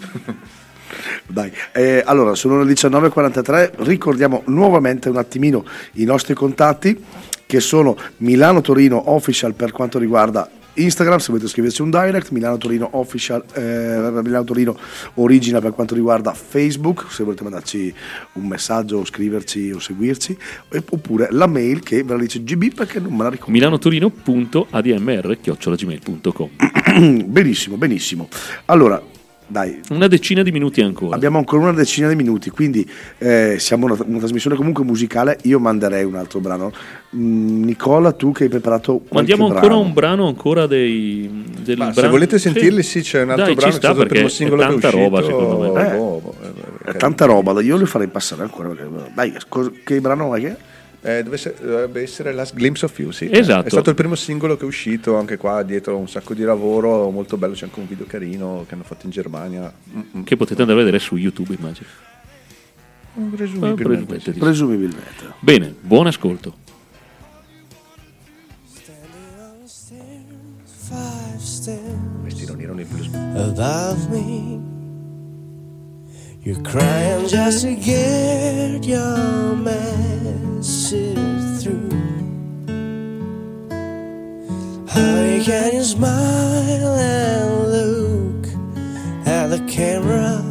Dai, eh, allora sono le 19.43, ricordiamo nuovamente un attimino i nostri contatti che sono Milano Torino Official per quanto riguarda Instagram, se volete scriverci un direct, Milano Torino Official, eh, Milano Torino Original per quanto riguarda Facebook, se volete mandarci un messaggio o scriverci o seguirci, oppure la mail che ve la dice GB perché non me la ricordo. milanotorino.admr.gmail.com benissimo, benissimo. Allora, dai, Una decina di minuti ancora. Abbiamo ancora una decina di minuti, quindi eh, siamo una, una trasmissione comunque musicale. Io manderei un altro brano. Mm, Nicola, tu che hai preparato qualche Mandiamo ancora brano. un brano ancora dei, del Ma se brano- volete sentirli, sì, c'è un altro Dai, brano ci sta perché singolo è che è tanta uscito. roba secondo me. Eh. eh, È tanta roba, io li farei passare ancora. Dai, che brano è che? Eh, dovesse- dovrebbe essere Last Glimpse of You, sì. Esatto. È stato il primo singolo che è uscito, anche qua dietro un sacco di lavoro, molto bello, c'è anche un video carino che hanno fatto in Germania. Mm-mm. Che potete andare a vedere su YouTube, immagino. Presumibilmente. presumibilmente sì. di- Presumibilmente. Bene, buon ascolto. Questi non erano i blues. above me. You're crying just to get your message through. How can you smile and look at the camera?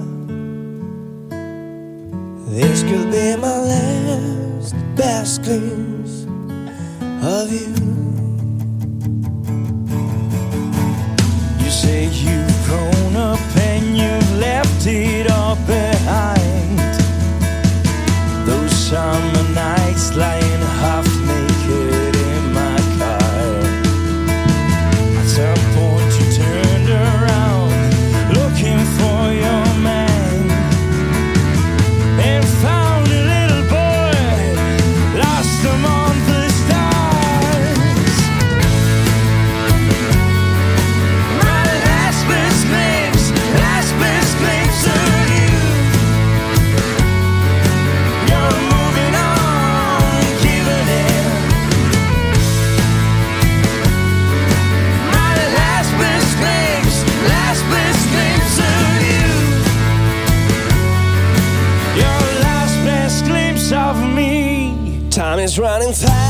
This could be my last best glimpse of you. You say you've grown up and you've left it all behind. Summer nights lying half running time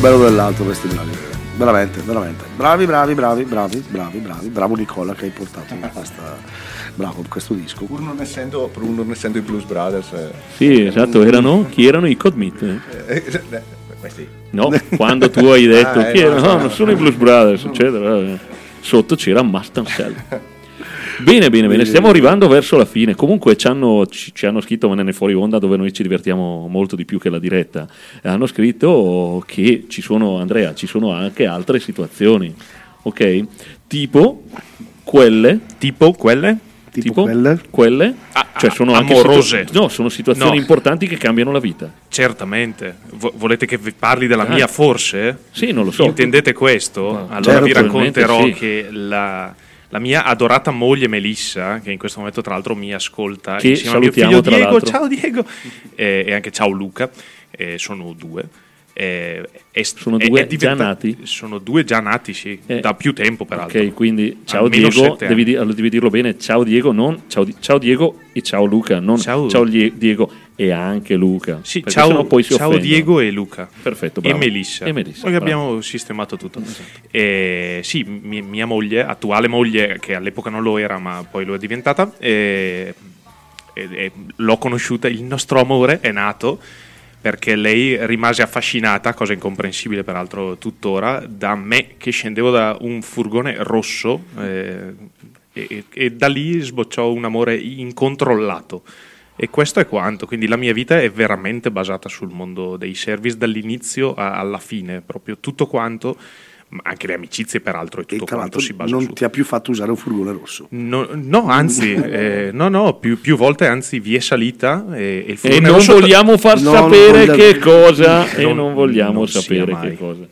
bello dell'altro questi bravi. Veramente, veramente. Bravi, bravi, bravi, bravi, bravi, bravi. Bravo Nicola che hai portato questa. Bravo, questo disco. Pur non essendo, pur non essendo i Blues Brothers. eh, Sì, esatto, erano, chi erano i Codmit? eh, eh, questi. No, quando tu hai detto Ah, eh, chi no, erano? no, No, no. non sono i Blues Brothers, eccetera. eh. Sotto c'era Mustang Cell. Bene, bene, bene, stiamo arrivando verso la fine. Comunque ci hanno, ci, ci hanno scritto nel fuori onda dove noi ci divertiamo molto di più che la diretta. Hanno scritto che ci sono, Andrea, ci sono anche altre situazioni, ok? Tipo quelle, Tipo quelle? Tipo quelle? quelle, Ah, cioè ah, sono anche amorose. situa- no, sono situazioni No. importanti che cambiano la vita. Certamente. Vo- volete che vi parli della Ah. mia forse? Sì, non lo so. Intendete questo? allora certo, vi racconterò sì. che la, la mia adorata moglie Melissa, che in questo momento tra l'altro mi ascolta Che insieme salutiamo, tra Diego, l'altro. ciao Diego, e, e anche ciao Luca, eh, sono due. eh, è, Sono è- due è diventa- già nati? Sono due già nati, sì, Eh, da più tempo peraltro. Ok, quindi ciao Almeno Diego, devi, devi dirlo bene, ciao Diego, non ciao, ciao Diego e ciao Luca, non Ciao. ciao, Diego e anche Luca. Sì, ciao, poi si ciao. Diego e Luca. Perfetto, E bravo. Melissa. E Melissa, Noi che bravo. abbiamo sistemato tutto. Eh, sì, mi- mia moglie, attuale moglie, che all'epoca non lo era, ma poi lo è diventata, eh, e- e l'ho conosciuta, il nostro amore è nato perché lei rimase affascinata, cosa incomprensibile peraltro tuttora, da me che scendevo da un furgone rosso eh, e, e da lì sbocciò un amore incontrollato. E questo è quanto, quindi la mia vita è veramente basata sul mondo dei service dall'inizio a- alla fine, proprio tutto quanto, anche le amicizie peraltro e E tutto tra quanto si basa non su. ti ha più fatto usare un furgone rosso. No, no, anzi, eh, no, no, più, più volte, anzi, vi è salita e, e il E furgone non rosso- vogliamo far Non sapere vogliamo- che cosa e Non- non vogliamo non sapere che cosa.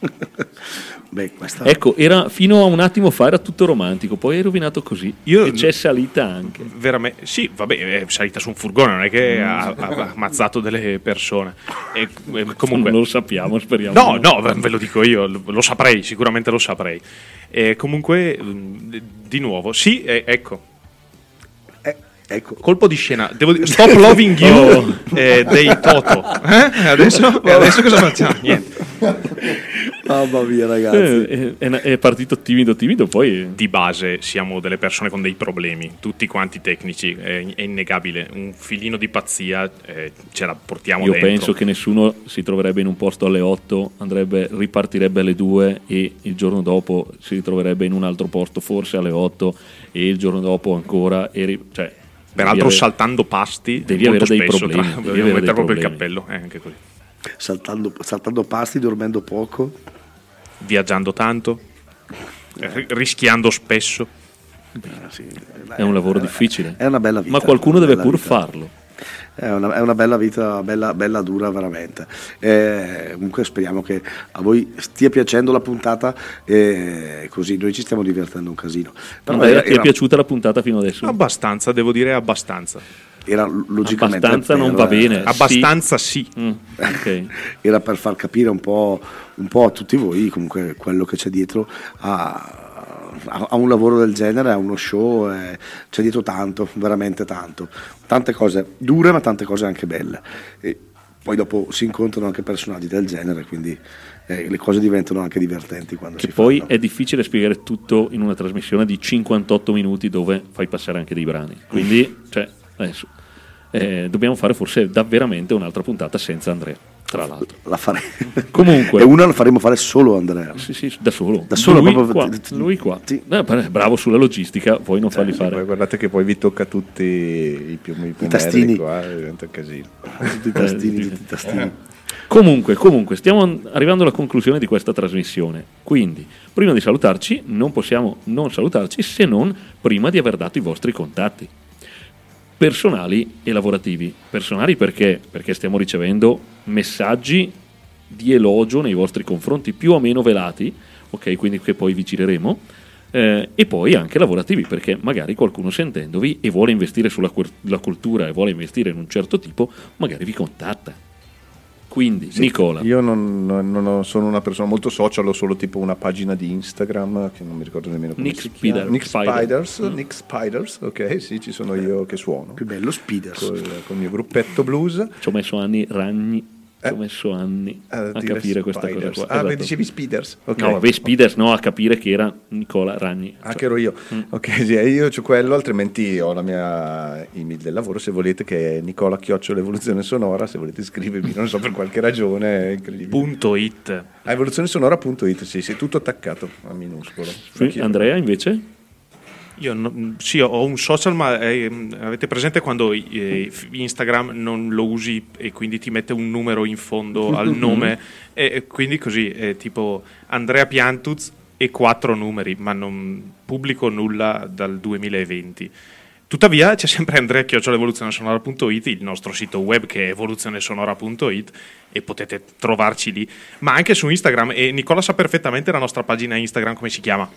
Beh, questa Ecco, era, fino a un attimo fa era tutto romantico, poi è rovinato così. Io- e c'è salita anche. veramente sì, vabbè, è salita su un furgone, non è che ha, ha ammazzato delle persone. E, comunque, Non lo sappiamo, speriamo. No, no, ve ve lo dico io, lo, saprei, sicuramente lo saprei. E comunque, mh, di nuovo, sì, ecco, Eh, ecco. colpo di scena. Devo dire, Stop Loving You Oh. eh, dei Toto. Eh? Adesso, e adesso cosa facciamo? Niente. Mamma mia, ragazzi. Eh, è, è partito timido, timido, poi Di base siamo delle persone con dei problemi, tutti quanti tecnici, è, è innegabile. Un filino di pazzia eh, ce la portiamo io dentro. penso che nessuno si troverebbe in un posto alle 8, andrebbe, ripartirebbe alle 2 e il giorno dopo si ritroverebbe in un altro posto, forse alle 8 e il giorno dopo ancora. E ri- cioè, Peraltro devi avere- saltando pasti, devi molto avere dei problemi, tra- devi avere mettere dei proprio il problemi. cappello, eh, anche così. Saltando, saltando pasti, dormendo poco. Viaggiando tanto, eh, rischiando spesso. Eh, sì, È un lavoro difficile. È una bella vita. Ma qualcuno deve pur vita. farlo. È una, è una bella vita, bella, bella dura veramente. Eh, comunque speriamo che a voi stia piacendo la puntata, eh, così noi ci stiamo divertendo un casino. Però Andrea, era, ti è era- piaciuta la puntata fino adesso? Abbastanza, devo dire abbastanza. Era logicamente Abbastanza non per- va bene. Eh, Abbastanza sì. Mm, ok. era per far capire un po', un po' a tutti voi comunque quello che c'è dietro a, a- a un lavoro del genere, a uno show, eh, c'è dietro tanto, veramente tanto. Tante cose dure ma tante cose anche belle. E poi dopo si incontrano anche personaggi del genere, quindi eh, le cose diventano anche divertenti quando Che si poi fanno. è difficile spiegare tutto in una trasmissione di 58 minuti dove fai passare anche dei brani. Quindi, cioè, adesso eh, dobbiamo fare forse davveramente un'altra puntata senza Andrea, tra l'altro. La fare- Comunque- e una la faremo fare solo Andrea. Sì, sì, da solo. Da solo, lui, proprio- qua, lui qua. Eh, beh, bravo sulla logistica, voi non farli Poi fare. guardate che poi vi tocca tutti i più i pomelli tastini. qua, eh, diventa un casino. Tutti i tastini, tutti i tastini. Comunque, comunque, stiamo arrivando alla conclusione di questa trasmissione. Quindi, prima di salutarci, non possiamo non salutarci se non prima di aver dato i vostri contatti personali e lavorativi. Personali perché? Perché stiamo ricevendo messaggi di elogio nei vostri confronti, più o meno velati, ok? Quindi che poi vi gireremo. Eh, e poi anche lavorativi perché magari qualcuno sentendovi e vuole investire sulla cultura e vuole investire in un certo tipo, magari vi contatta. Quindi, Nicola, Io non, non- sono una persona molto social, ho solo tipo una pagina di Instagram che non mi ricordo nemmeno come Nick si chiama. Spider- Nick Spider. Spiders, Mm. Nick Spiders, ok, sì, ci sono io che suono. Più bello Speeders. Col, col mio gruppetto blues. ci ho messo anni ragni, ci ho messo anni a, dire capire questa cosa qua. Ah, Esatto. dicevi Speeders. ok. No, vabbè, Speeders no, a capire che era Nicola Ragni. Ah, che ero io. Mm. Ok, sì, eh, io ho quello, altrimenti ho la mia email del lavoro, se volete, che è Nicola Chioccio l'evoluzione sonora, se volete scrivermi, non so per qualche ragione, è incredibile. Punto it. Ah, evoluzionesonora.it, sì, sì, tutto attaccato a minuscolo. Sì. Andrea invece? Io no- sì, ho un social, ma ehm, avete presente quando eh, Instagram non lo usi e quindi ti mette un numero in fondo al nome? E, e quindi così, è tipo Andrea Piantuz e quattro numeri, ma non pubblico nulla dal 2020. Tuttavia c'è sempre Andrea Sonora.it, il nostro sito web che è evoluzionesonora.it e potete trovarci lì, ma anche su Instagram e Nicola sa perfettamente la nostra pagina Instagram come si chiama.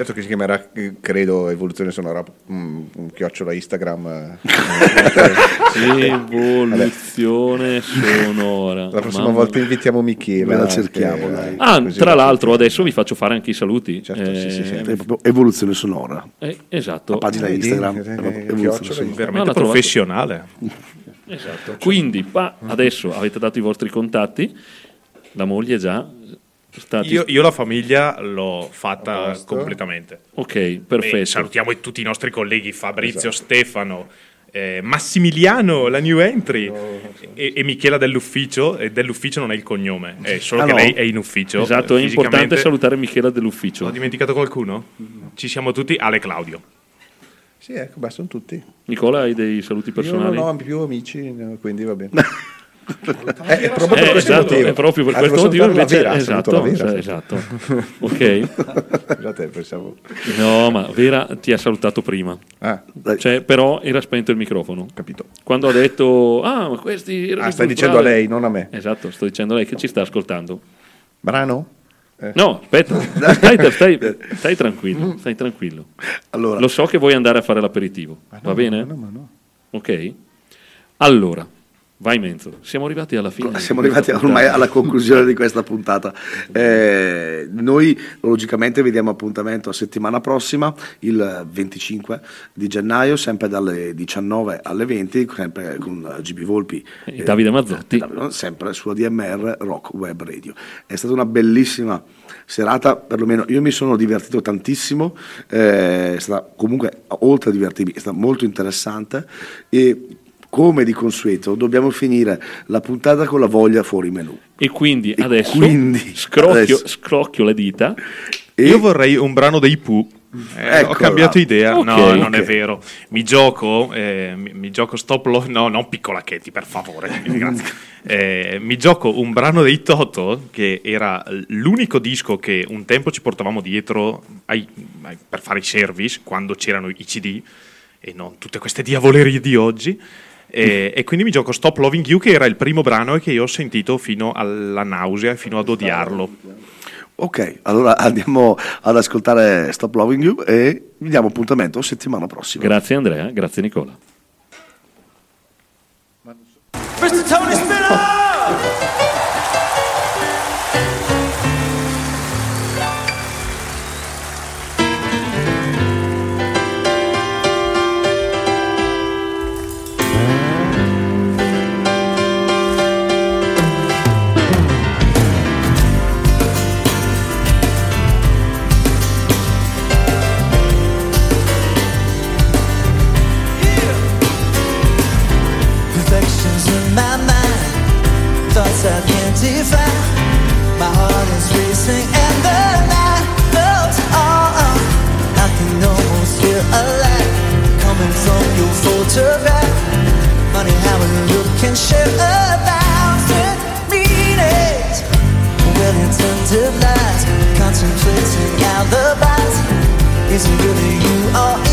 Certo che si chiamerà, eh, credo, evoluzione sonora, mm, un chiocciola Instagram. eh. Evoluzione sonora. La prossima Mamma volta invitiamo Michela. Ve la cerchiamo, che- dai. Ah, così tra la- l'altro adesso vi faccio fare anche i saluti. Certo, sì, sì, sì. Eh, È proprio evoluzione sonora. eh, esatto. La pagina? Instagram. Eh, eh, evoluzione. Veramente professionale. Esatto. Quindi, pa- adesso avete dato i vostri contatti, la moglie già stati... Io, io la famiglia l'ho fatta completamente. Ok, E perfetto. salutiamo tutti i nostri colleghi Fabrizio, Esatto. Stefano, eh, Massimiliano, la new entry, e, e Michela dell'ufficio. E dell'ufficio non è il cognome, è solo Ah, che no? lei è in ufficio. Esatto, eh, è importante salutare Michela dell'ufficio. Ho dimenticato qualcuno? Ci siamo tutti. Ale Claudio. Sì, ecco, beh, sono tutti. Nicola, hai dei saluti Io personali? non ho più amici, no, quindi va bene. Eh, è proprio per Eh, questo esatto, motivo. è proprio per Ah, questo devo motivo salutare invece Vera, esatto, Vera, esatto. ok. Scusate, pensavo... No, ma Vera ti ha salutato prima. Ah, Cioè, però era spento il microfono. capito. Quando ha detto "Ah, ma questi Ah, stai dicendo a Brothers". lei, non a me. Esatto, sto dicendo a lei che ci sta ascoltando. Brano? Eh. No, aspetta. Stai, stai- stai tranquillo, stai tranquillo. Allora, Lo so che vuoi andare a fare l'aperitivo. Va bene? No, no. Ok? Allora, Vai Menzo, siamo arrivati alla fine. Siamo arrivati ormai alla conclusione di questa puntata. Eh, noi logicamente vediamo appuntamento a settimana prossima, il 25 di gennaio, sempre dalle 19 alle 20, sempre con GB Volpi E Davide Mazzotti. e Davide- sempre su ADMR Rock Web Radio. È stata una bellissima serata, perlomeno io mi sono divertito tantissimo, eh, è stata comunque oltre a divertirmi, è stata molto interessante e come di consueto dobbiamo finire la puntata con la voglia fuori menù. E quindi E adesso quindi scrocchio, adesso- scrocchio le dita. E Io vorrei un brano dei Pooh. Eh, Eccola. ho cambiato idea. Ok, no, non è vero. Mi gioco, eh, mi, mi gioco Stop Love. No, non Piccola Katy, per favore. Eh, mi gioco un brano dei Toto che era l'unico disco che un tempo ci portavamo dietro ai- ai- per fare i service quando c'erano i CD e non tutte queste diavolerie di oggi. E, e quindi mi gioco Stop Loving You, che era il primo brano e che io ho sentito fino alla nausea, fino ad odiarlo. Ok, allora andiamo ad ascoltare Stop Loving You e vi diamo appuntamento settimana prossima. Grazie Andrea, grazie Nicola. Mr. Tony Spinner! Photograph. Funny how a look can share a thousand meanings. Well intended lies, contemplating alibis. Is it really you or